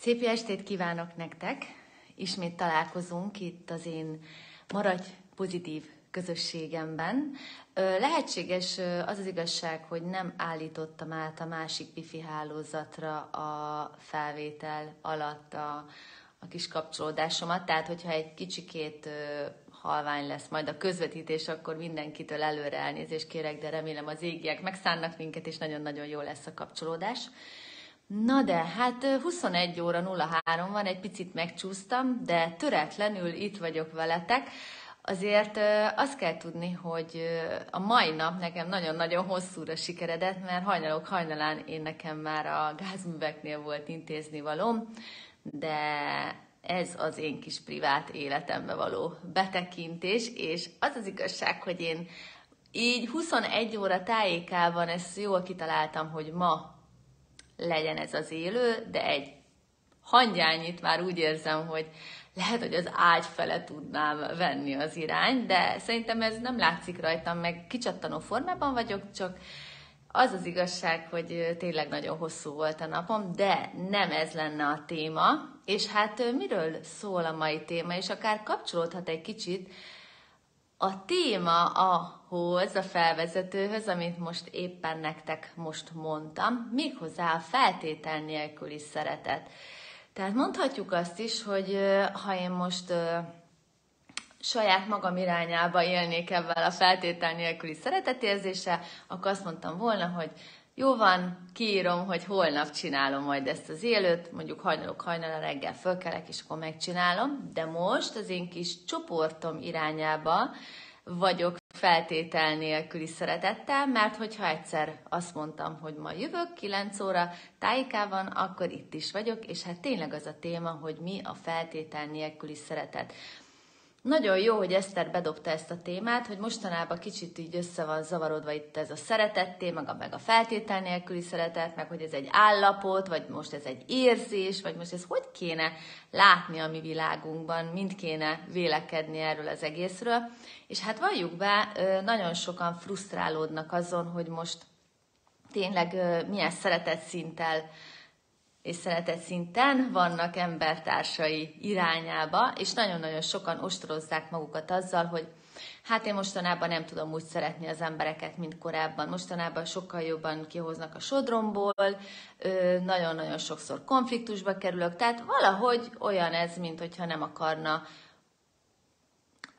Szép estét kívánok nektek! Ismét találkozunk itt az én Maradj Pozitív közösségemben. Lehetséges az az igazság, hogy nem állítottam át a másik wifi hálózatra a felvétel alatt a, a kis kapcsolódásomat, tehát hogyha egy kicsikét halvány lesz majd a közvetítés, akkor mindenkitől előre elnézést kérek, de remélem az égiek megszánnak minket, és nagyon-nagyon jó lesz a kapcsolódás. Na de, hát 21 óra 03 van, egy picit megcsúsztam, de töretlenül itt vagyok veletek. Azért azt kell tudni, hogy a mai nap nekem nagyon-nagyon hosszúra sikeredett, mert hajnalok hajnalán én nekem már a gázműveknél volt intézni valóm, de ez az én kis privát életembe való betekintés, és az az igazság, hogy én így 21 óra tájékában ezt jól kitaláltam, hogy ma legyen ez az élő, de egy hangyányit már úgy érzem, hogy lehet, hogy az ágy fele tudnám venni az irány, de szerintem ez nem látszik rajtam, meg kicsattanó formában vagyok, csak az az igazság, hogy tényleg nagyon hosszú volt a napom, de nem ez lenne a téma, és hát miről szól a mai téma, és akár kapcsolódhat egy kicsit a téma ahhoz, a felvezetőhöz, amit most éppen nektek most mondtam, méghozzá a feltétel nélküli szeretet. Tehát mondhatjuk azt is, hogy ha én most saját magam irányába élnék ebben a feltétel nélküli szeretetérzése, akkor azt mondtam volna, hogy jó van, kiírom, hogy holnap csinálom majd ezt az élőt, mondjuk hajnalok hajnalra reggel fölkelek, és akkor megcsinálom, de most az én kis csoportom irányába vagyok feltétel nélküli szeretettel, mert hogyha egyszer azt mondtam, hogy ma jövök 9 óra tájékában, akkor itt is vagyok, és hát tényleg az a téma, hogy mi a feltétel nélküli szeretet. Nagyon jó, hogy Eszter bedobta ezt a témát, hogy mostanában kicsit így össze van zavarodva itt ez a szeretet téma, meg a feltétel nélküli szeretet, meg hogy ez egy állapot, vagy most ez egy érzés, vagy most ez hogy kéne látni a mi világunkban, mind kéne vélekedni erről az egészről. És hát valljuk be, nagyon sokan frusztrálódnak azon, hogy most tényleg milyen szeretet szinttel és szeretet szinten vannak embertársai irányába, és nagyon-nagyon sokan ostorozzák magukat azzal, hogy hát én mostanában nem tudom úgy szeretni az embereket, mint korábban. Mostanában sokkal jobban kihoznak a sodromból, nagyon-nagyon sokszor konfliktusba kerülök, tehát valahogy olyan ez, mint hogyha nem akarna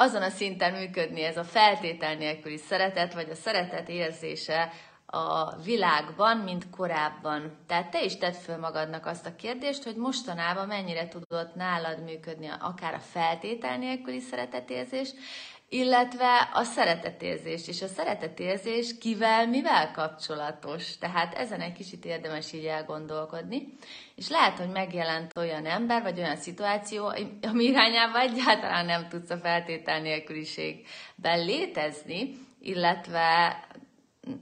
azon a szinten működni ez a feltétel nélküli szeretet, vagy a szeretet érzése a világban, mint korábban. Tehát te is tedd föl magadnak azt a kérdést, hogy mostanában mennyire tudott nálad működni akár a feltétel nélküli szeretetérzés, illetve a szeretetérzés. És a szeretetérzés kivel, mivel kapcsolatos. Tehát ezen egy kicsit érdemes így elgondolkodni. És lehet, hogy megjelent olyan ember, vagy olyan szituáció, ami irányába egyáltalán nem tudsz a feltétel nélküliségben létezni, illetve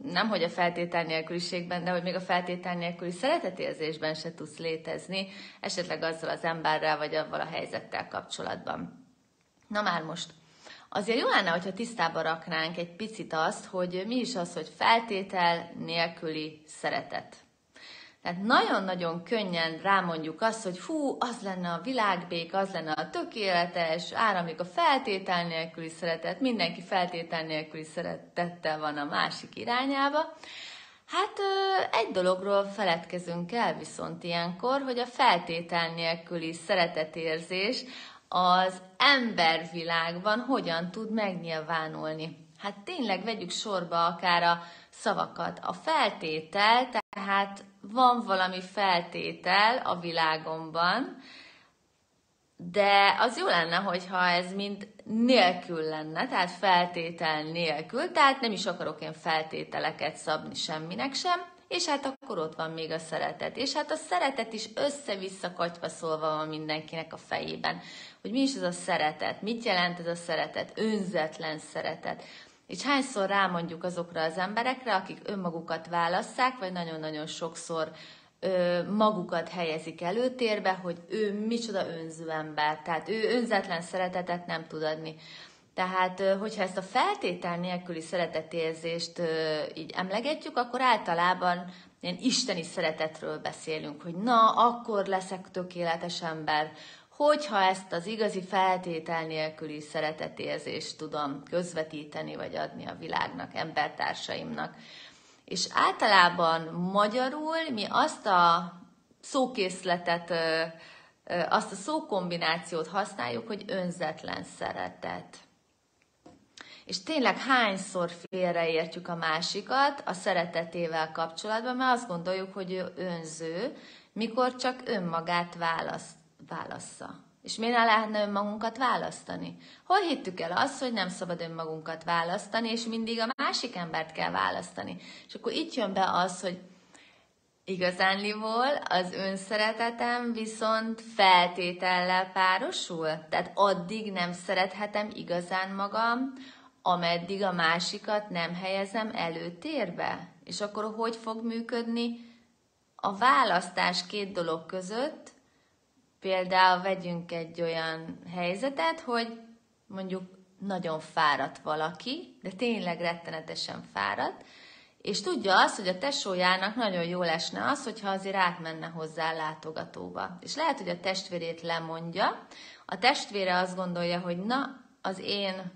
nem hogy a feltétel nélküliségben, de hogy még a feltétel nélküli szeretetérzésben se tudsz létezni, esetleg azzal az emberrel, vagy avval a helyzettel kapcsolatban. Na már most, azért jó lenne, hogyha tisztába raknánk egy picit azt, hogy mi is az, hogy feltétel nélküli szeretet. Tehát nagyon-nagyon könnyen rámondjuk azt, hogy hú, az lenne a világbék, az lenne a tökéletes, áramlik a feltétel nélküli szeretet, mindenki feltétel nélküli szeretettel van a másik irányába. Hát egy dologról feledkezünk el viszont ilyenkor, hogy a feltétel nélküli szeretetérzés az embervilágban hogyan tud megnyilvánulni. Hát tényleg vegyük sorba akár a szavakat. A feltétel, tehát van valami feltétel a világomban, de az jó lenne, hogyha ez mind nélkül lenne, tehát feltétel nélkül, tehát nem is akarok én feltételeket szabni semminek sem, és hát akkor ott van még a szeretet. És hát a szeretet is össze-vissza katyva szólva van mindenkinek a fejében, hogy mi is ez a szeretet, mit jelent ez a szeretet, önzetlen szeretet. És hányszor rámondjuk azokra az emberekre, akik önmagukat válasszák, vagy nagyon-nagyon sokszor ö, magukat helyezik előtérbe, hogy ő micsoda önző ember, tehát ő önzetlen szeretetet nem tud adni. Tehát, hogyha ezt a feltétel nélküli szeretetérzést így emlegetjük, akkor általában ilyen isteni szeretetről beszélünk, hogy na, akkor leszek tökéletes ember, hogyha ezt az igazi feltétel nélküli szeretetérzést tudom közvetíteni, vagy adni a világnak, embertársaimnak. És általában magyarul mi azt a szókészletet, azt a szókombinációt használjuk, hogy önzetlen szeretet. És tényleg hányszor félreértjük a másikat a szeretetével kapcsolatban, mert azt gondoljuk, hogy ő önző, mikor csak önmagát választ, válassza. És miért ne lehetne önmagunkat választani? Hol hittük el azt, hogy nem szabad önmagunkat választani, és mindig a másik embert kell választani? És akkor itt jön be az, hogy igazánliból az önszeretetem viszont feltétellel párosul. Tehát addig nem szerethetem igazán magam, ameddig a másikat nem helyezem előtérbe. És akkor hogy fog működni a választás két dolog között? Például vegyünk egy olyan helyzetet, hogy mondjuk nagyon fáradt valaki, de tényleg rettenetesen fáradt, és tudja azt, hogy a tesójának nagyon jó lesne az, hogyha azért átmenne hozzá látogatóba. És lehet, hogy a testvérét lemondja, a testvére azt gondolja, hogy na, az én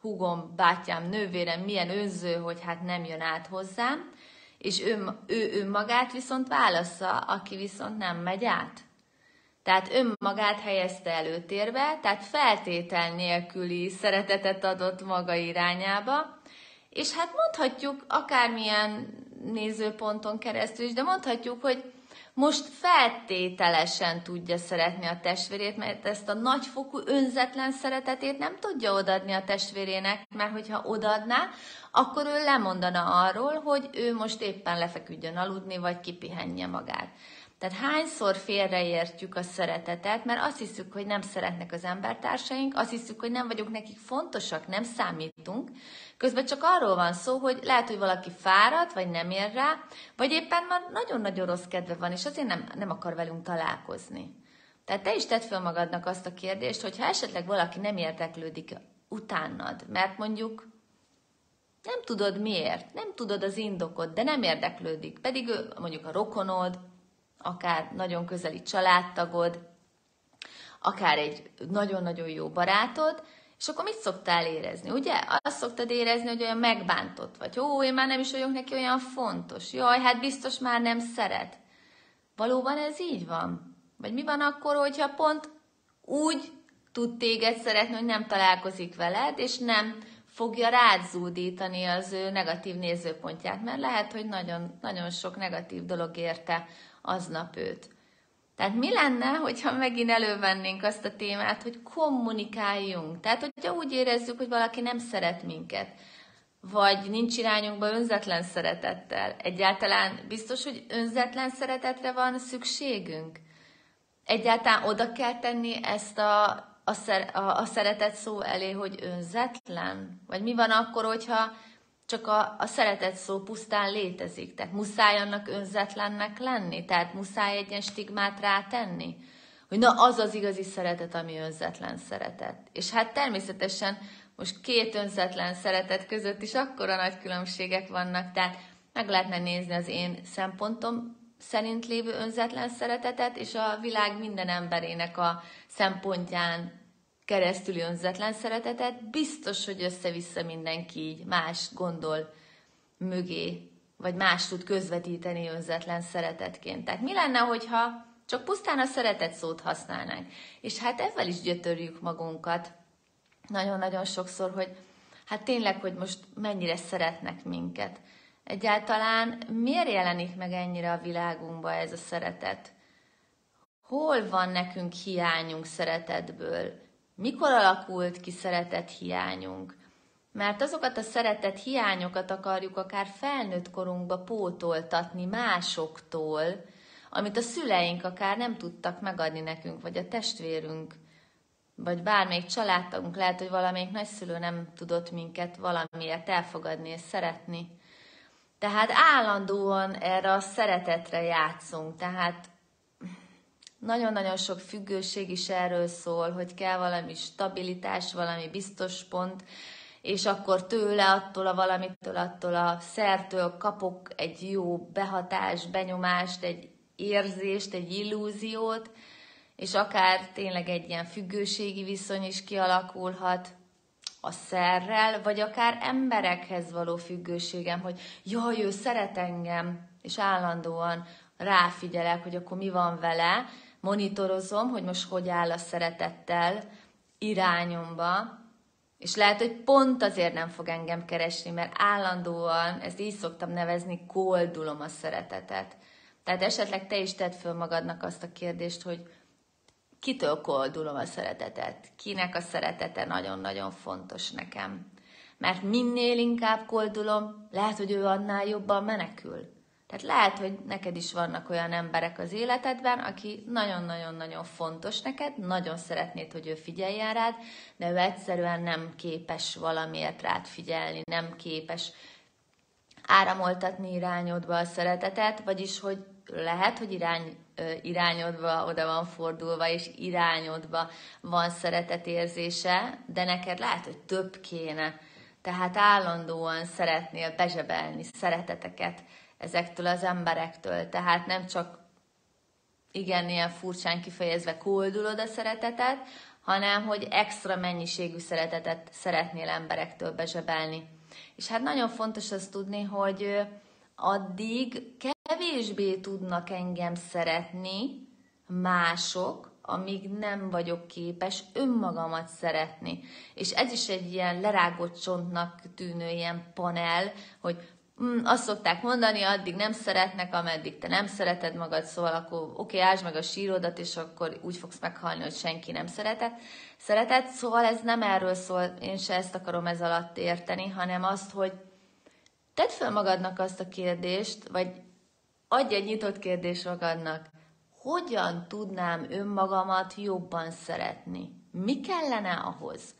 húgom, bátyám, nővérem milyen önző, hogy hát nem jön át hozzám, és ő, ő önmagát viszont válassza, aki viszont nem megy át. Tehát önmagát helyezte előtérbe, tehát feltétel nélküli szeretetet adott maga irányába, és hát mondhatjuk akármilyen nézőponton keresztül is, de mondhatjuk, hogy most feltételesen tudja szeretni a testvérét, mert ezt a nagyfokú önzetlen szeretetét nem tudja odaadni a testvérének, mert hogyha odaadná, akkor ő lemondana arról, hogy ő most éppen lefeküdjön aludni, vagy kipihenje magát. Tehát hányszor félreértjük a szeretetet, mert azt hiszük, hogy nem szeretnek az embertársaink, azt hiszük, hogy nem vagyunk nekik fontosak, nem számítunk. Közben csak arról van szó, hogy lehet, hogy valaki fáradt, vagy nem ér rá, vagy éppen már nagyon-nagyon rossz kedve van, és azért nem, nem akar velünk találkozni. Tehát te is tedd fel magadnak azt a kérdést, hogy ha esetleg valaki nem érteklődik utánad, mert mondjuk nem tudod miért, nem tudod az indokot, de nem érdeklődik, pedig ő mondjuk a rokonod, akár nagyon közeli családtagod, akár egy nagyon-nagyon jó barátod, és akkor mit szoktál érezni, ugye? Azt szoktad érezni, hogy olyan megbántott vagy. Ó, én már nem is vagyok neki olyan fontos. Jaj, hát biztos már nem szeret. Valóban ez így van? Vagy mi van akkor, hogyha pont úgy tud téged szeretni, hogy nem találkozik veled, és nem fogja rád zúdítani az ő negatív nézőpontját, mert lehet, hogy nagyon, nagyon sok negatív dolog érte aznap őt. Tehát mi lenne, hogyha megint elővennénk azt a témát, hogy kommunikáljunk. Tehát, hogyha úgy érezzük, hogy valaki nem szeret minket, vagy nincs irányunkba önzetlen szeretettel. Egyáltalán biztos, hogy önzetlen szeretetre van szükségünk? Egyáltalán oda kell tenni ezt a, a, a, a szeretet szó elé, hogy önzetlen? Vagy mi van akkor, hogyha csak a, a szeretet szó pusztán létezik. Tehát muszáj annak önzetlennek lenni, tehát muszáj egy ilyen stigmát rátenni, hogy na az az igazi szeretet, ami önzetlen szeretet. És hát természetesen most két önzetlen szeretet között is akkora nagy különbségek vannak, tehát meg lehetne nézni az én szempontom szerint lévő önzetlen szeretetet, és a világ minden emberének a szempontján keresztüli önzetlen szeretetet, biztos, hogy össze-vissza mindenki így más gondol mögé, vagy más tud közvetíteni önzetlen szeretetként. Tehát mi lenne, hogyha csak pusztán a szeretet szót használnánk? És hát ebben is gyötörjük magunkat nagyon-nagyon sokszor, hogy hát tényleg, hogy most mennyire szeretnek minket. Egyáltalán miért jelenik meg ennyire a világunkba ez a szeretet? Hol van nekünk hiányunk szeretetből? Mikor alakult ki szeretet hiányunk? Mert azokat a szeretet hiányokat akarjuk akár felnőtt korunkba pótoltatni másoktól, amit a szüleink akár nem tudtak megadni nekünk, vagy a testvérünk, vagy bármelyik családtagunk, lehet, hogy valamelyik nagyszülő nem tudott minket valamiért elfogadni és szeretni. Tehát állandóan erre a szeretetre játszunk, tehát nagyon-nagyon sok függőség is erről szól, hogy kell valami stabilitás, valami biztos pont, és akkor tőle, attól a valamitől, attól a szertől kapok egy jó behatást, benyomást, egy érzést, egy illúziót, és akár tényleg egy ilyen függőségi viszony is kialakulhat a szerrel, vagy akár emberekhez való függőségem, hogy jaj, ő szeret engem, és állandóan ráfigyelek, hogy akkor mi van vele, monitorozom, hogy most hogy áll a szeretettel irányomba, és lehet, hogy pont azért nem fog engem keresni, mert állandóan, ezt így szoktam nevezni, koldulom a szeretetet. Tehát esetleg te is tedd föl magadnak azt a kérdést, hogy kitől koldulom a szeretetet, kinek a szeretete nagyon-nagyon fontos nekem. Mert minél inkább koldulom, lehet, hogy ő annál jobban menekül. Tehát lehet, hogy neked is vannak olyan emberek az életedben, aki nagyon-nagyon-nagyon fontos neked, nagyon szeretnéd, hogy ő figyeljen rád, de ő egyszerűen nem képes valamiért rád figyelni, nem képes áramoltatni irányodba a szeretetet, vagyis, hogy lehet, hogy irány, irányodba oda van fordulva, és irányodba van szeretetérzése, de neked lehet, hogy több kéne. Tehát állandóan szeretnél bezsebelni szereteteket ezektől az emberektől. Tehát nem csak igen, ilyen furcsán kifejezve koldulod a szeretetet, hanem hogy extra mennyiségű szeretetet szeretnél emberektől bezsebelni. És hát nagyon fontos azt tudni, hogy addig kevésbé tudnak engem szeretni mások, amíg nem vagyok képes önmagamat szeretni. És ez is egy ilyen lerágott csontnak tűnő ilyen panel, hogy azt szokták mondani, addig nem szeretnek, ameddig te nem szereted magad, szóval akkor oké, ásd meg a sírodat, és akkor úgy fogsz meghalni, hogy senki nem szeretett. Szeretett, szóval ez nem erről szól, én se ezt akarom ez alatt érteni, hanem azt, hogy tedd fel magadnak azt a kérdést, vagy adj egy nyitott kérdést magadnak, hogyan tudnám önmagamat jobban szeretni? Mi kellene ahhoz?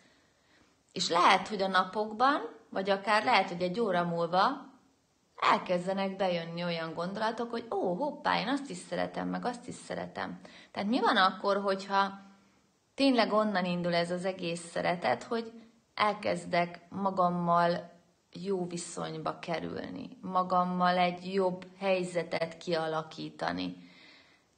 És lehet, hogy a napokban, vagy akár lehet, hogy egy óra múlva elkezdenek bejönni olyan gondolatok, hogy ó, hoppá, én azt is szeretem, meg azt is szeretem. Tehát mi van akkor, hogyha tényleg onnan indul ez az egész szeretet, hogy elkezdek magammal jó viszonyba kerülni, magammal egy jobb helyzetet kialakítani.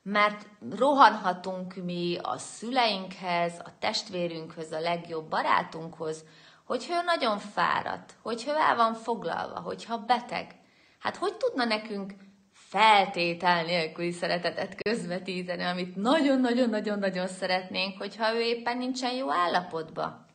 Mert rohanhatunk mi a szüleinkhez, a testvérünkhöz, a legjobb barátunkhoz, hogyha ő nagyon fáradt, hogyha el van foglalva, hogyha beteg. Hát hogy tudna nekünk feltétel nélküli szeretetet közvetíteni, amit nagyon-nagyon-nagyon-nagyon szeretnénk, hogyha ő éppen nincsen jó állapotban.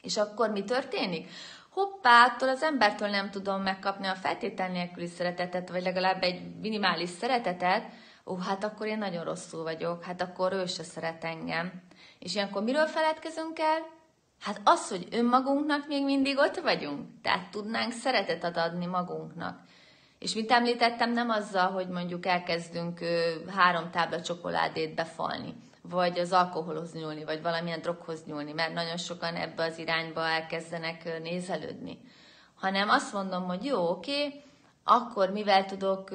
És akkor mi történik? hoppá, attól az embertől nem tudom megkapni a feltétel nélküli szeretetet, vagy legalább egy minimális szeretetet, ó, hát akkor én nagyon rosszul vagyok, hát akkor ő se szeret engem. És ilyenkor miről feledkezünk el? Hát az, hogy önmagunknak még mindig ott vagyunk. Tehát tudnánk szeretetet adni magunknak. És mint említettem, nem azzal, hogy mondjuk elkezdünk három tábla csokoládét befalni vagy az alkoholhoz nyúlni, vagy valamilyen droghoz nyúlni, mert nagyon sokan ebbe az irányba elkezdenek nézelődni. Hanem azt mondom, hogy jó, oké, akkor mivel tudok,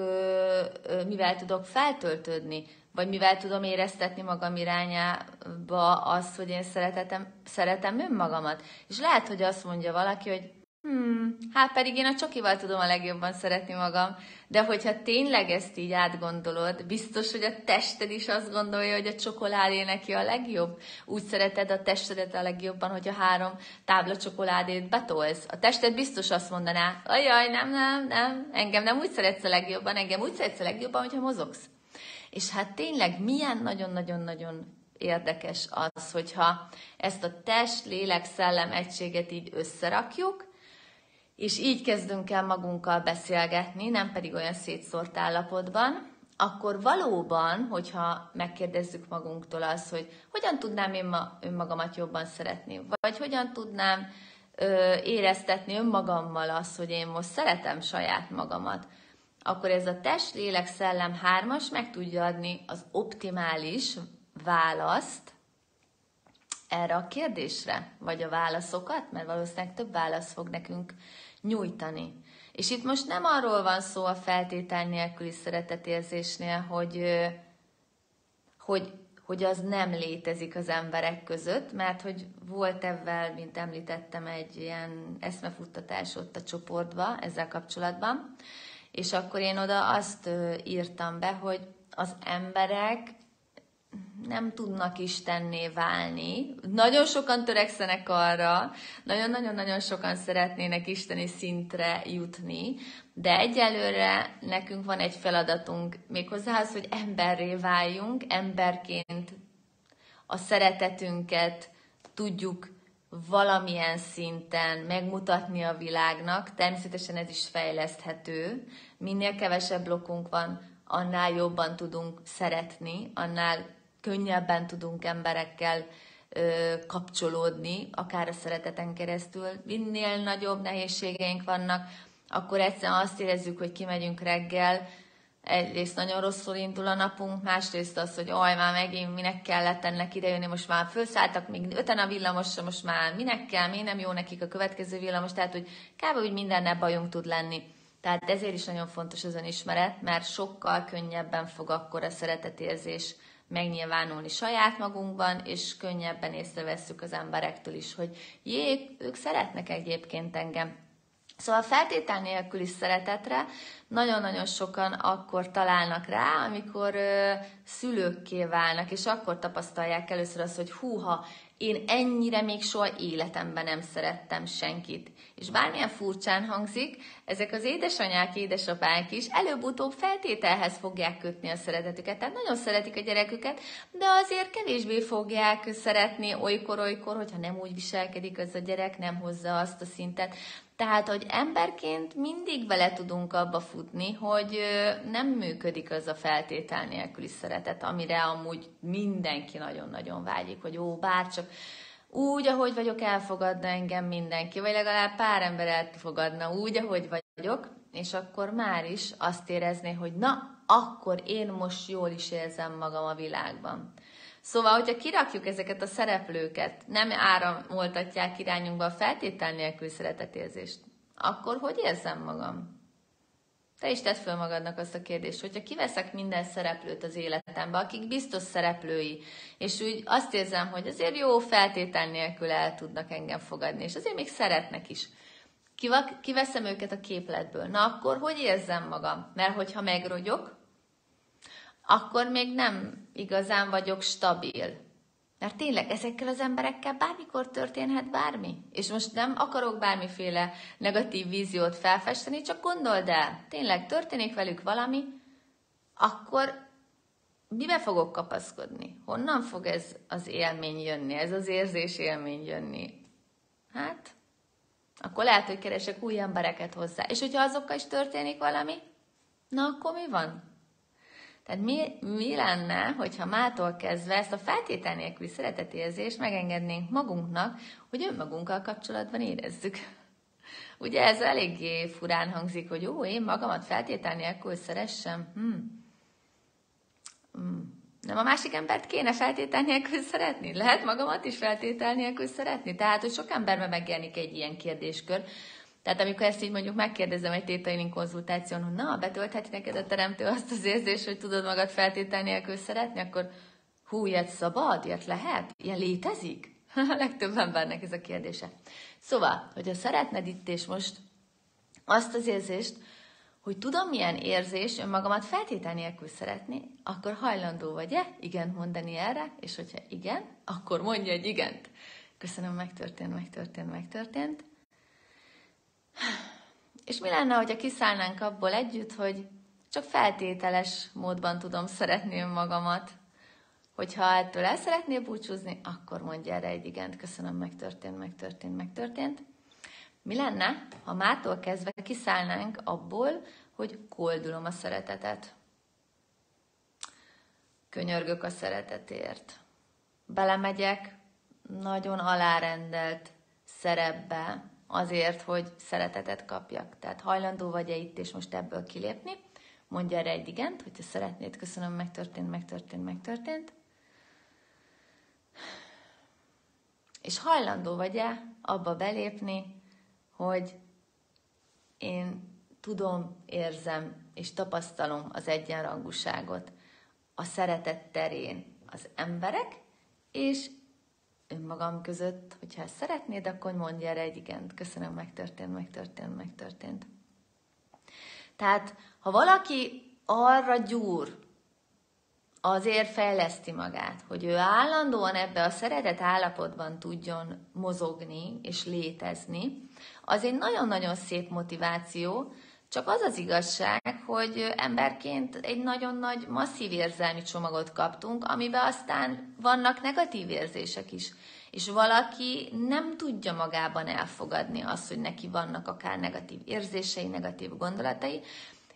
mivel tudok feltöltődni, vagy mivel tudom éreztetni magam irányába azt, hogy én szeretetem, szeretem önmagamat. És lehet, hogy azt mondja valaki, hogy Hmm, hát pedig én a csokival tudom a legjobban szeretni magam, de hogyha tényleg ezt így átgondolod, biztos, hogy a tested is azt gondolja, hogy a csokoládé neki a legjobb. Úgy szereted a testedet a legjobban, hogyha három tábla csokoládét betolsz. A tested biztos azt mondaná, ajaj, nem, nem, nem, engem nem úgy szeretsz a legjobban, engem úgy szeretsz a legjobban, hogyha mozogsz. És hát tényleg milyen nagyon-nagyon-nagyon érdekes az, hogyha ezt a test, lélek, szellem egységet így összerakjuk, és így kezdünk el magunkkal beszélgetni, nem pedig olyan szétszórt állapotban, akkor valóban, hogyha megkérdezzük magunktól azt, hogy hogyan tudnám én ma önmagamat jobban szeretni, vagy hogyan tudnám ö, éreztetni önmagammal azt, hogy én most szeretem saját magamat, akkor ez a test, lélek, szellem hármas meg tudja adni az optimális választ erre a kérdésre, vagy a válaszokat, mert valószínűleg több válasz fog nekünk nyújtani. És itt most nem arról van szó a feltétel nélküli szeretetérzésnél, hogy, hogy, hogy az nem létezik az emberek között, mert hogy volt ebben, mint említettem, egy ilyen eszmefuttatás ott a csoportba ezzel kapcsolatban, és akkor én oda azt írtam be, hogy az emberek nem tudnak Istenné válni. Nagyon sokan törekszenek arra, nagyon-nagyon-nagyon sokan szeretnének isteni szintre jutni, de egyelőre nekünk van egy feladatunk, méghozzá az, hogy emberré váljunk, emberként a szeretetünket tudjuk valamilyen szinten megmutatni a világnak. Természetesen ez is fejleszthető. Minél kevesebb blokkunk van, annál jobban tudunk szeretni, annál könnyebben tudunk emberekkel kapcsolódni, akár a szereteten keresztül. Minél nagyobb nehézségeink vannak, akkor egyszerűen azt érezzük, hogy kimegyünk reggel, egyrészt nagyon rosszul indul a napunk, másrészt az, hogy oj, már megint minek kellett ennek idejönni, most már felszálltak még öten a villamosra, most már minek kell, mi nem jó nekik a következő villamos, tehát hogy kb. úgy mindennel bajunk tud lenni. Tehát ezért is nagyon fontos az önismeret, mert sokkal könnyebben fog akkor a szeretetérzés megnyilvánulni saját magunkban, és könnyebben észrevesszük az emberektől is, hogy jé, ők szeretnek egyébként engem. Szóval feltétel nélküli szeretetre nagyon-nagyon sokan akkor találnak rá, amikor ö, szülőkké válnak, és akkor tapasztalják először azt, hogy húha, én ennyire még soha életemben nem szerettem senkit. És bármilyen furcsán hangzik, ezek az édesanyák, édesapák is előbb-utóbb feltételhez fogják kötni a szeretetüket. Tehát nagyon szeretik a gyereküket, de azért kevésbé fogják szeretni olykor-olykor, hogyha nem úgy viselkedik az a gyerek, nem hozza azt a szintet. Tehát, hogy emberként mindig bele tudunk abba futni, hogy nem működik az a feltétel nélküli szeretet, amire amúgy mindenki nagyon-nagyon vágyik, hogy ó, bárcsak úgy, ahogy vagyok, elfogadna engem mindenki, vagy legalább pár ember elfogadna úgy, ahogy vagyok, és akkor már is azt érezné, hogy na, akkor én most jól is érzem magam a világban. Szóval, hogyha kirakjuk ezeket a szereplőket, nem áramoltatják irányunkba a feltétel nélkül szeretetérzést, akkor hogy érzem magam? Te is tedd föl magadnak azt a kérdést, hogyha kiveszek minden szereplőt az életembe, akik biztos szereplői, és úgy azt érzem, hogy azért jó feltétel nélkül el tudnak engem fogadni, és azért még szeretnek is. Kiveszem őket a képletből. Na akkor hogy érzem magam? Mert hogyha megrogyok, akkor még nem igazán vagyok stabil. Mert tényleg ezekkel az emberekkel bármikor történhet bármi. És most nem akarok bármiféle negatív víziót felfesteni, csak gondold el, tényleg történik velük valami, akkor mibe fogok kapaszkodni? Honnan fog ez az élmény jönni, ez az érzés élmény jönni? Hát, akkor lehet, hogy keresek új embereket hozzá. És hogyha azokkal is történik valami, na akkor mi van? Tehát mi, mi lenne, hogyha mától kezdve ezt a feltétel nélküli szeretetérzést megengednénk magunknak, hogy önmagunkkal kapcsolatban érezzük. Ugye ez eléggé furán hangzik, hogy ó, én magamat feltétel nélkül szeressem. Hmm. Hmm. Nem a másik embert kéne feltétel nélkül szeretni? Lehet magamat is feltétel nélkül szeretni? Tehát, hogy sok emberben megjelenik egy ilyen kérdéskör, tehát amikor ezt így mondjuk megkérdezem egy tétailing konzultáción, hogy na, betöltheti neked a teremtő azt az érzést, hogy tudod magad feltétel nélkül szeretni, akkor hú, ilyet szabad, ilyet lehet? Ilyen létezik? A legtöbb embernek ez a kérdése. Szóval, hogyha szeretned itt és most azt az érzést, hogy tudom, milyen érzés önmagamat feltétel nélkül szeretni, akkor hajlandó vagy-e igen mondani erre, és hogyha igen, akkor mondja egy igent. Köszönöm, megtörtént, megtörtént, megtörtént. És mi lenne, hogyha kiszállnánk abból együtt, hogy csak feltételes módban tudom szeretni önmagamat, hogyha ettől el szeretnél búcsúzni, akkor mondja erre egy igent, köszönöm, megtörtént, megtörtént, megtörtént. Mi lenne, ha mától kezdve kiszállnánk abból, hogy koldulom a szeretetet? Könyörgök a szeretetért. Belemegyek nagyon alárendelt szerepbe, azért, hogy szeretetet kapjak. Tehát hajlandó vagy-e itt és most ebből kilépni? Mondja erre egy igent, hogyha szeretnéd, köszönöm, megtörtént, megtörtént, megtörtént. És hajlandó vagy-e abba belépni, hogy én tudom, érzem és tapasztalom az egyenrangúságot a szeretet terén, az emberek, és önmagam között, hogyha ezt szeretnéd, akkor mondj erre egy igent. Köszönöm, megtörtént, megtörtént, megtörtént. Tehát, ha valaki arra gyúr, azért fejleszti magát, hogy ő állandóan ebbe a szeretet állapotban tudjon mozogni és létezni, az egy nagyon-nagyon szép motiváció, csak az az igazság, hogy emberként egy nagyon nagy, masszív érzelmi csomagot kaptunk, amiben aztán vannak negatív érzések is. És valaki nem tudja magában elfogadni azt, hogy neki vannak akár negatív érzései, negatív gondolatai,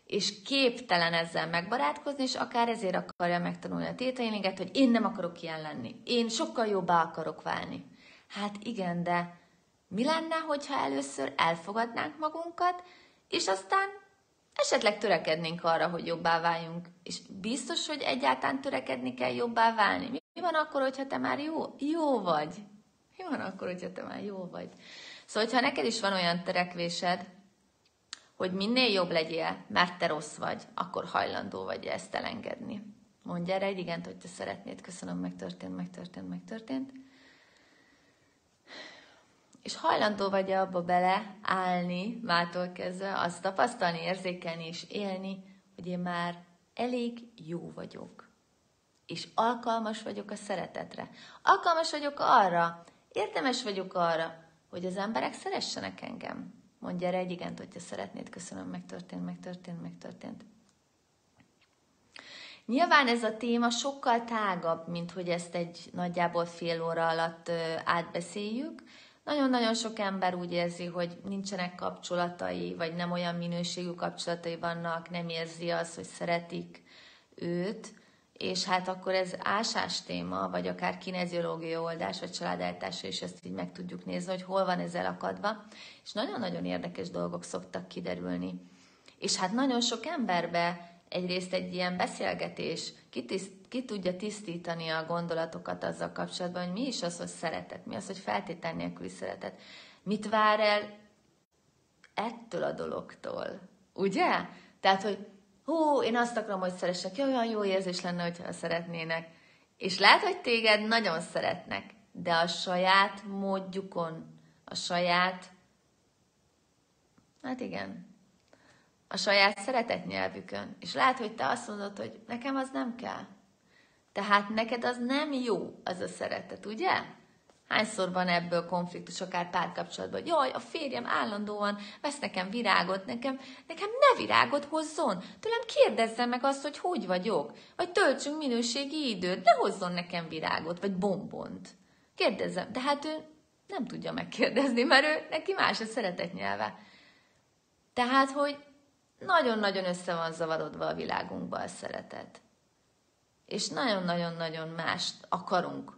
és képtelen ezzel megbarátkozni, és akár ezért akarja megtanulni a tétainéget, hogy én nem akarok ilyen lenni. Én sokkal jobbá akarok válni. Hát igen, de mi lenne, hogyha először elfogadnánk magunkat, és aztán esetleg törekednénk arra, hogy jobbá váljunk. És biztos, hogy egyáltalán törekedni kell jobbá válni. Mi van akkor, hogyha te már jó, jó vagy? Mi van akkor, hogyha te már jó vagy? Szóval, hogyha neked is van olyan törekvésed, hogy minél jobb legyél, mert te rossz vagy, akkor hajlandó vagy ezt elengedni. Mondj erre egy igent, hogy te szeretnéd. Köszönöm, megtörtént, megtörtént, megtörtént. És hajlandó vagy abba bele állni, mától kezdve, azt tapasztalni, érzékelni és élni, hogy én már elég jó vagyok. És alkalmas vagyok a szeretetre. Alkalmas vagyok arra, érdemes vagyok arra, hogy az emberek szeressenek engem. Mondj erre egy igent, hogyha szeretnéd. Köszönöm, megtörtént, megtörtént, megtörtént. Nyilván ez a téma sokkal tágabb, mint hogy ezt egy nagyjából fél óra alatt átbeszéljük. Nagyon-nagyon sok ember úgy érzi, hogy nincsenek kapcsolatai, vagy nem olyan minőségű kapcsolatai vannak, nem érzi azt, hogy szeretik őt, és hát akkor ez ásás téma, vagy akár kineziológiai oldás, vagy családeltásra is ezt így meg tudjuk nézni, hogy hol van ez elakadva, és nagyon-nagyon érdekes dolgok szoktak kiderülni. És hát nagyon sok emberbe egyrészt egy ilyen beszélgetés ki, tiszt, ki tudja tisztítani a gondolatokat azzal kapcsolatban, hogy mi is az, hogy szeretet, mi az, hogy feltétel nélküli szeretet. Mit vár el ettől a dologtól? Ugye? Tehát, hogy hú, én azt akarom, hogy szeressek, jó, olyan jó érzés lenne, hogyha szeretnének. És lehet, hogy téged nagyon szeretnek, de a saját módjukon, a saját, hát igen, a saját szeretet nyelvükön. És lehet, hogy te azt mondod, hogy nekem az nem kell. Tehát neked az nem jó, az a szeretet, ugye? Hányszor van ebből konfliktus, akár párkapcsolatban, jaj, a férjem állandóan vesz nekem virágot, nekem, nekem ne virágot hozzon. Tőlem kérdezzen meg azt, hogy hogy vagyok, vagy töltsünk minőségi időt, ne hozzon nekem virágot, vagy bombont. Kérdezzem, de hát ő nem tudja megkérdezni, mert ő, neki más a szeretet nyelve. Tehát, hogy nagyon-nagyon össze van zavarodva a világunkban a szeretet. És nagyon-nagyon-nagyon mást akarunk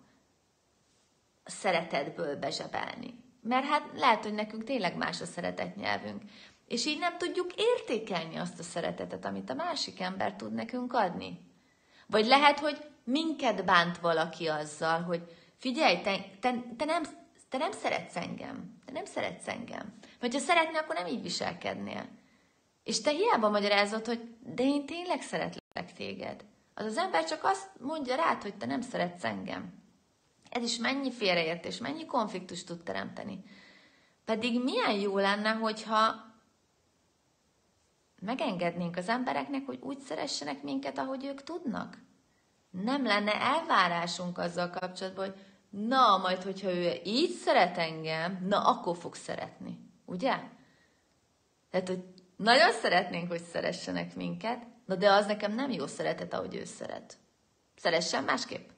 szeretetből bezsebelni. Mert hát lehet, hogy nekünk tényleg más a szeretet nyelvünk. És így nem tudjuk értékelni azt a szeretetet, amit a másik ember tud nekünk adni. Vagy lehet, hogy minket bánt valaki azzal, hogy figyelj, te, te, te, nem, te nem szeretsz engem. Te nem szeretsz engem. Vagy ha szeretnél, akkor nem így viselkednél. És te hiába magyarázod, hogy de én tényleg szeretlek téged. Az az ember csak azt mondja rád, hogy te nem szeretsz engem. Ez is mennyi félreértés, mennyi konfliktus tud teremteni. Pedig milyen jó lenne, hogyha megengednénk az embereknek, hogy úgy szeressenek minket, ahogy ők tudnak. Nem lenne elvárásunk azzal kapcsolatban, hogy na, majd, hogyha ő így szeret engem, na, akkor fog szeretni. Ugye? Tehát, hogy nagyon szeretnénk, hogy szeressenek minket, na de az nekem nem jó szeretet, ahogy ő szeret. Szeressen másképp?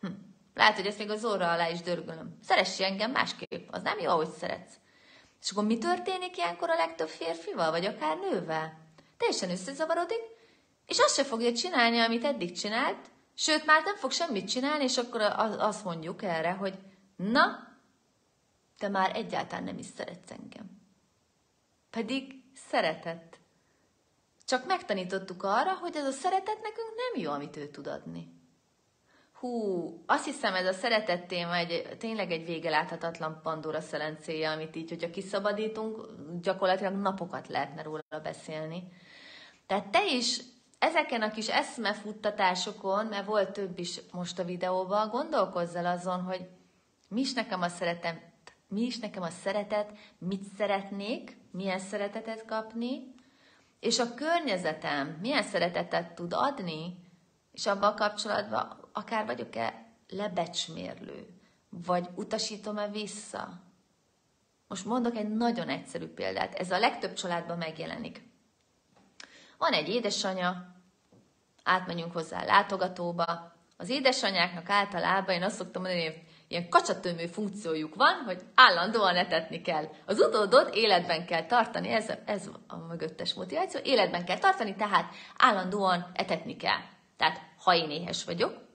Hm. Lehet, hogy ezt még az orra alá is dörgölöm. Szeressi engem másképp, az nem jó, ahogy szeretsz. És akkor mi történik ilyenkor a legtöbb férfival, vagy akár nővel? Teljesen összezavarodik, és azt se fogja csinálni, amit eddig csinált, sőt, már nem fog semmit csinálni, és akkor azt mondjuk erre, hogy na, te már egyáltalán nem is szeretsz engem. Pedig szeretett. Csak megtanítottuk arra, hogy ez a szeretet nekünk nem jó, amit ő tud adni. Hú, azt hiszem ez a szeretet téma egy, tényleg egy vége láthatatlan Pandora szelencéje, amit így, hogyha kiszabadítunk, gyakorlatilag napokat lehetne róla beszélni. Tehát te is ezeken a kis eszmefuttatásokon, mert volt több is most a videóban, gondolkozz el azon, hogy mi is nekem a szeretet, mi is nekem a szeretet, mit szeretnék, milyen szeretetet kapni, és a környezetem milyen szeretetet tud adni, és abban kapcsolatban akár vagyok-e lebecsmérlő, vagy utasítom-e vissza. Most mondok egy nagyon egyszerű példát, ez a legtöbb családban megjelenik. Van egy édesanyja, átmenjünk hozzá a látogatóba. Az édesanyáknak általában én azt szoktam mondani, hogy ilyen kacsatömő funkciójuk van, hogy állandóan etetni kell. Az utódot életben kell tartani, ez, ez a mögöttes motiváció, életben kell tartani, tehát állandóan etetni kell. Tehát ha én éhes vagyok,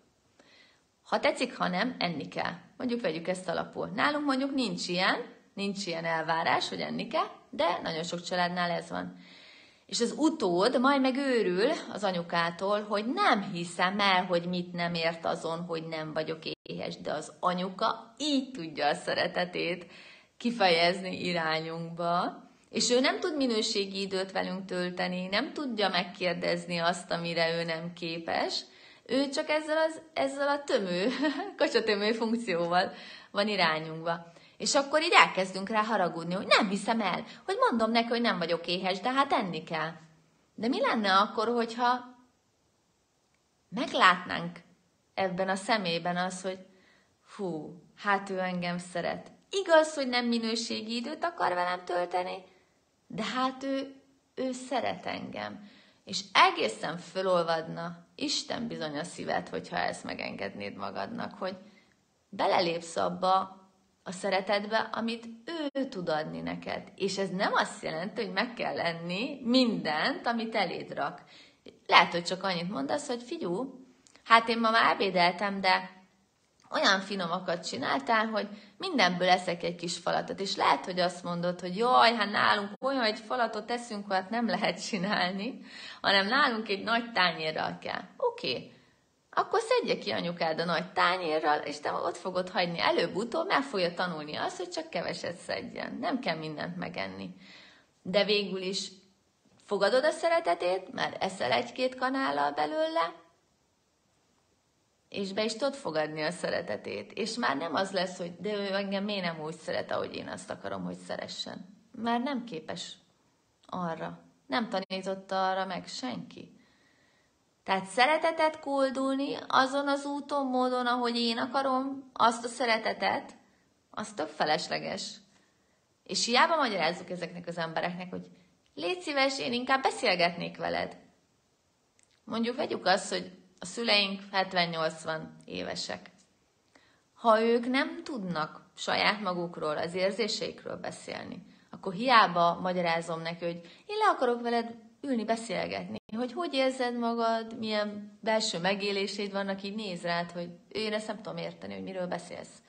ha tetszik, ha nem, enni kell. Mondjuk vegyük ezt alapul. Nálunk mondjuk nincs ilyen, nincs ilyen elvárás, hogy enni kell, de nagyon sok családnál ez van. És az utód majd megőrül az anyukától, hogy nem hiszem el, hogy mit nem ért azon, hogy nem vagyok éhes, de az anyuka így tudja a szeretetét kifejezni irányunkba, és ő nem tud minőségi időt velünk tölteni, nem tudja megkérdezni azt, amire ő nem képes, ő csak ezzel, az, ezzel a tömő, kacsatömő funkcióval van irányunkba. És akkor így elkezdünk rá haragudni, hogy nem hiszem el, hogy mondom neki, hogy nem vagyok éhes, de hát enni kell. De mi lenne akkor, hogyha meglátnánk ebben a szemében az, hogy fú, hát ő engem szeret. Igaz, hogy nem minőségi időt akar velem tölteni, de hát ő, ő szeret engem. És egészen fölolvadna Isten bizony a szívet, hogyha ezt megengednéd magadnak, hogy belelépsz abba, a szeretetbe, amit ő tud adni neked. És ez nem azt jelenti, hogy meg kell lenni mindent, amit eléd rak. Lehet, hogy csak annyit mondasz, hogy figyú, hát én ma már ebédeltem, de olyan finomakat csináltál, hogy mindenből eszek egy kis falatot. És lehet, hogy azt mondod, hogy jaj, hát nálunk olyan, hogy falatot eszünk, hát nem lehet csinálni, hanem nálunk egy nagy tányérral kell. Oké, okay akkor szedje ki anyukád a nagy tányérral, és te ott fogod hagyni előbb-utóbb, meg fogja tanulni azt, hogy csak keveset szedjen. Nem kell mindent megenni. De végül is fogadod a szeretetét, mert eszel egy-két kanállal belőle, és be is tudod fogadni a szeretetét. És már nem az lesz, hogy de ő engem miért nem úgy szeret, ahogy én azt akarom, hogy szeressen. Már nem képes arra. Nem tanította arra meg senki. Tehát szeretetet koldulni azon az úton, módon, ahogy én akarom, azt a szeretetet, az tök felesleges. És hiába magyarázzuk ezeknek az embereknek, hogy légy szíves, én inkább beszélgetnék veled. Mondjuk vegyük azt, hogy a szüleink 70-80 évesek. Ha ők nem tudnak saját magukról, az érzéseikről beszélni, akkor hiába magyarázom neki, hogy én le akarok veled ülni, beszélgetni, hogy hogy érzed magad, milyen belső megéléseid vannak, így néz rád, hogy én ezt nem tudom érteni, hogy miről beszélsz.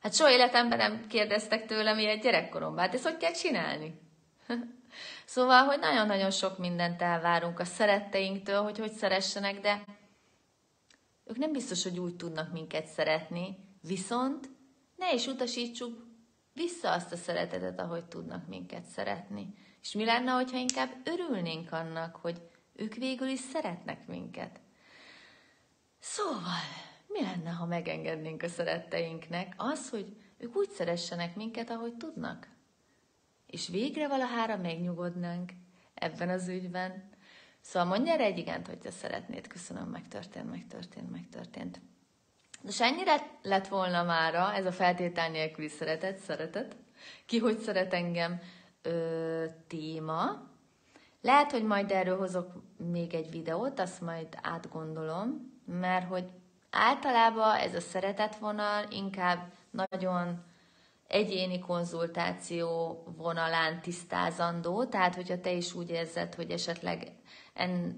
Hát soha életemben nem kérdeztek tőlem ilyet gyerekkoromban, hát ezt hogy kell csinálni? szóval, hogy nagyon-nagyon sok mindent elvárunk a szeretteinktől, hogy hogy szeressenek, de ők nem biztos, hogy úgy tudnak minket szeretni, viszont ne is utasítsuk vissza azt a szeretetet, ahogy tudnak minket szeretni. És mi lenne, hogyha inkább örülnénk annak, hogy ők végül is szeretnek minket? Szóval, mi lenne, ha megengednénk a szeretteinknek az, hogy ők úgy szeressenek minket, ahogy tudnak? És végre valahára megnyugodnánk ebben az ügyben. Szóval mondj erre egy igent, hogyha szeretnéd. Köszönöm, megtörtént, megtörtént, megtörtént. Nos, ennyire lett volna mára ez a feltétel nélküli szeretet, szeretet. Ki hogy szeret engem, ö, téma. Lehet, hogy majd erről hozok még egy videót, azt majd átgondolom, mert hogy általában ez a szeretetvonal inkább nagyon egyéni konzultáció vonalán tisztázandó, tehát hogyha te is úgy érzed, hogy esetleg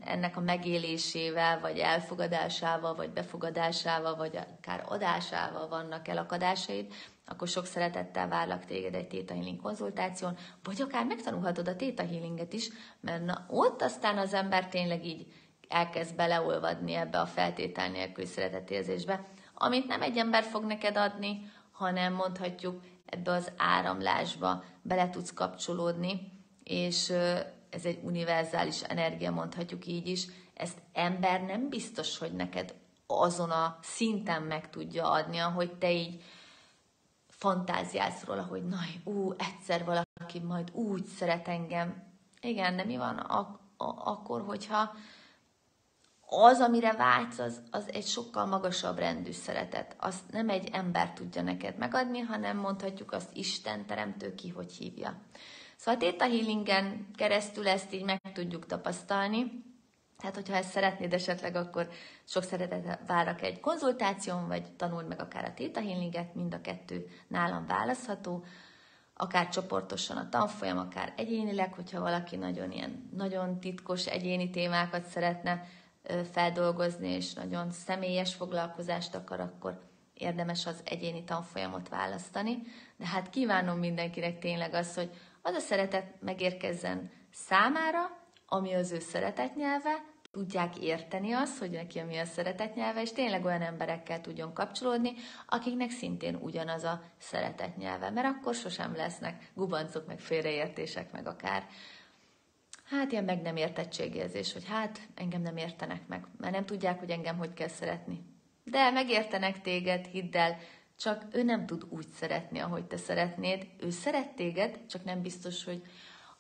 ennek a megélésével, vagy elfogadásával, vagy befogadásával, vagy akár adásával vannak elakadásaid, akkor sok szeretettel várlak téged egy Theta Healing konzultáción, vagy akár megtanulhatod a Theta Healinget is, mert na, ott aztán az ember tényleg így elkezd beleolvadni ebbe a feltétel nélkül szeretetérzésbe, amit nem egy ember fog neked adni, hanem mondhatjuk ebbe az áramlásba bele tudsz kapcsolódni, és ez egy univerzális energia, mondhatjuk így is, ezt ember nem biztos, hogy neked azon a szinten meg tudja adni, ahogy te így fantáziálsz róla, hogy na, ú, egyszer valaki majd úgy szeret engem. Igen, de mi van ak- akkor, hogyha az, amire vágysz, az, az egy sokkal magasabb rendű szeretet. Azt nem egy ember tudja neked megadni, hanem mondhatjuk azt Isten teremtő ki, hogy hívja. Szóval a Theta Healingen keresztül ezt így meg tudjuk tapasztalni. Tehát, hogyha ezt szeretnéd esetleg, akkor sok szeretettel várak egy konzultáción, vagy tanuld meg akár a Theta Healinget, mind a kettő nálam választható, akár csoportosan a tanfolyam, akár egyénileg, hogyha valaki nagyon ilyen, nagyon titkos egyéni témákat szeretne feldolgozni, és nagyon személyes foglalkozást akar, akkor érdemes az egyéni tanfolyamot választani. De hát kívánom mindenkinek tényleg az, hogy az a szeretet megérkezzen számára, ami az ő szeretetnyelve, tudják érteni azt, hogy neki mi a szeretetnyelve, és tényleg olyan emberekkel tudjon kapcsolódni, akiknek szintén ugyanaz a szeretetnyelve, mert akkor sosem lesznek gubancok, meg félreértések, meg akár hát ilyen meg nem értettségérzés, hogy hát engem nem értenek meg, mert nem tudják, hogy engem hogy kell szeretni. De megértenek téged, hidd el, csak ő nem tud úgy szeretni, ahogy te szeretnéd. Ő szeret téged, csak nem biztos, hogy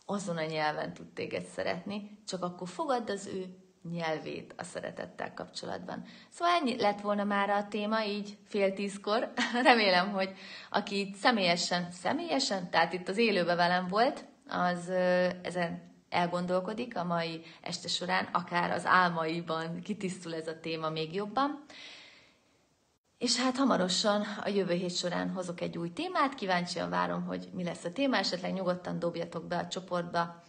azon a nyelven tud téged szeretni, csak akkor fogadd az ő nyelvét a szeretettel kapcsolatban. Szóval ennyi lett volna már a téma, így fél tízkor. Remélem, hogy aki itt személyesen, személyesen, tehát itt az élőben velem volt, az ezen elgondolkodik a mai este során, akár az álmaiban kitisztul ez a téma még jobban. És hát hamarosan a jövő hét során hozok egy új témát, kíváncsian várom, hogy mi lesz a téma, esetleg nyugodtan dobjatok be a csoportba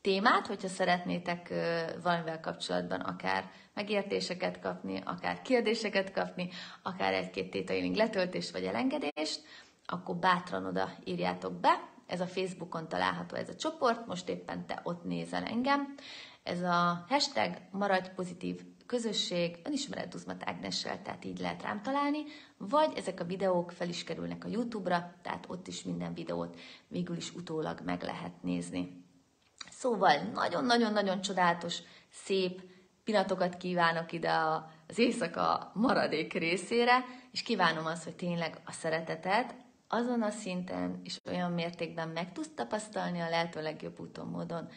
témát, hogyha szeretnétek valamivel kapcsolatban akár megértéseket kapni, akár kérdéseket kapni, akár egy-két tétailing letöltést vagy elengedést, akkor bátran oda írjátok be. Ez a Facebookon található ez a csoport, most éppen te ott nézel engem. Ez a hashtag maradj pozitív közösség, önismeret Duzmat Ágnessel, tehát így lehet rám találni, vagy ezek a videók fel is kerülnek a YouTube-ra, tehát ott is minden videót végül is utólag meg lehet nézni. Szóval nagyon-nagyon-nagyon csodálatos, szép pillanatokat kívánok ide az éjszaka maradék részére, és kívánom azt, hogy tényleg a szeretetet azon a szinten és olyan mértékben meg tudsz tapasztalni a lehető legjobb úton, módon,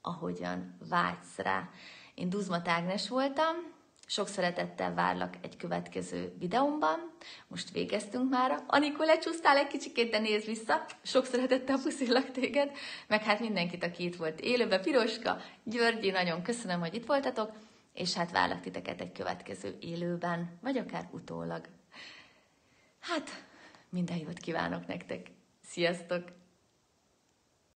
ahogyan vágysz rá. Én Duzmat Ágnes voltam, sok szeretettel várlak egy következő videómban. Most végeztünk már. Anikó, lecsúsztál egy kicsikét, de nézd vissza. Sok szeretettel puszillak téged. Meg hát mindenkit, aki itt volt élőben. Piroska, Györgyi, nagyon köszönöm, hogy itt voltatok. És hát várlak titeket egy következő élőben, vagy akár utólag. Hát, minden jót kívánok nektek. Sziasztok!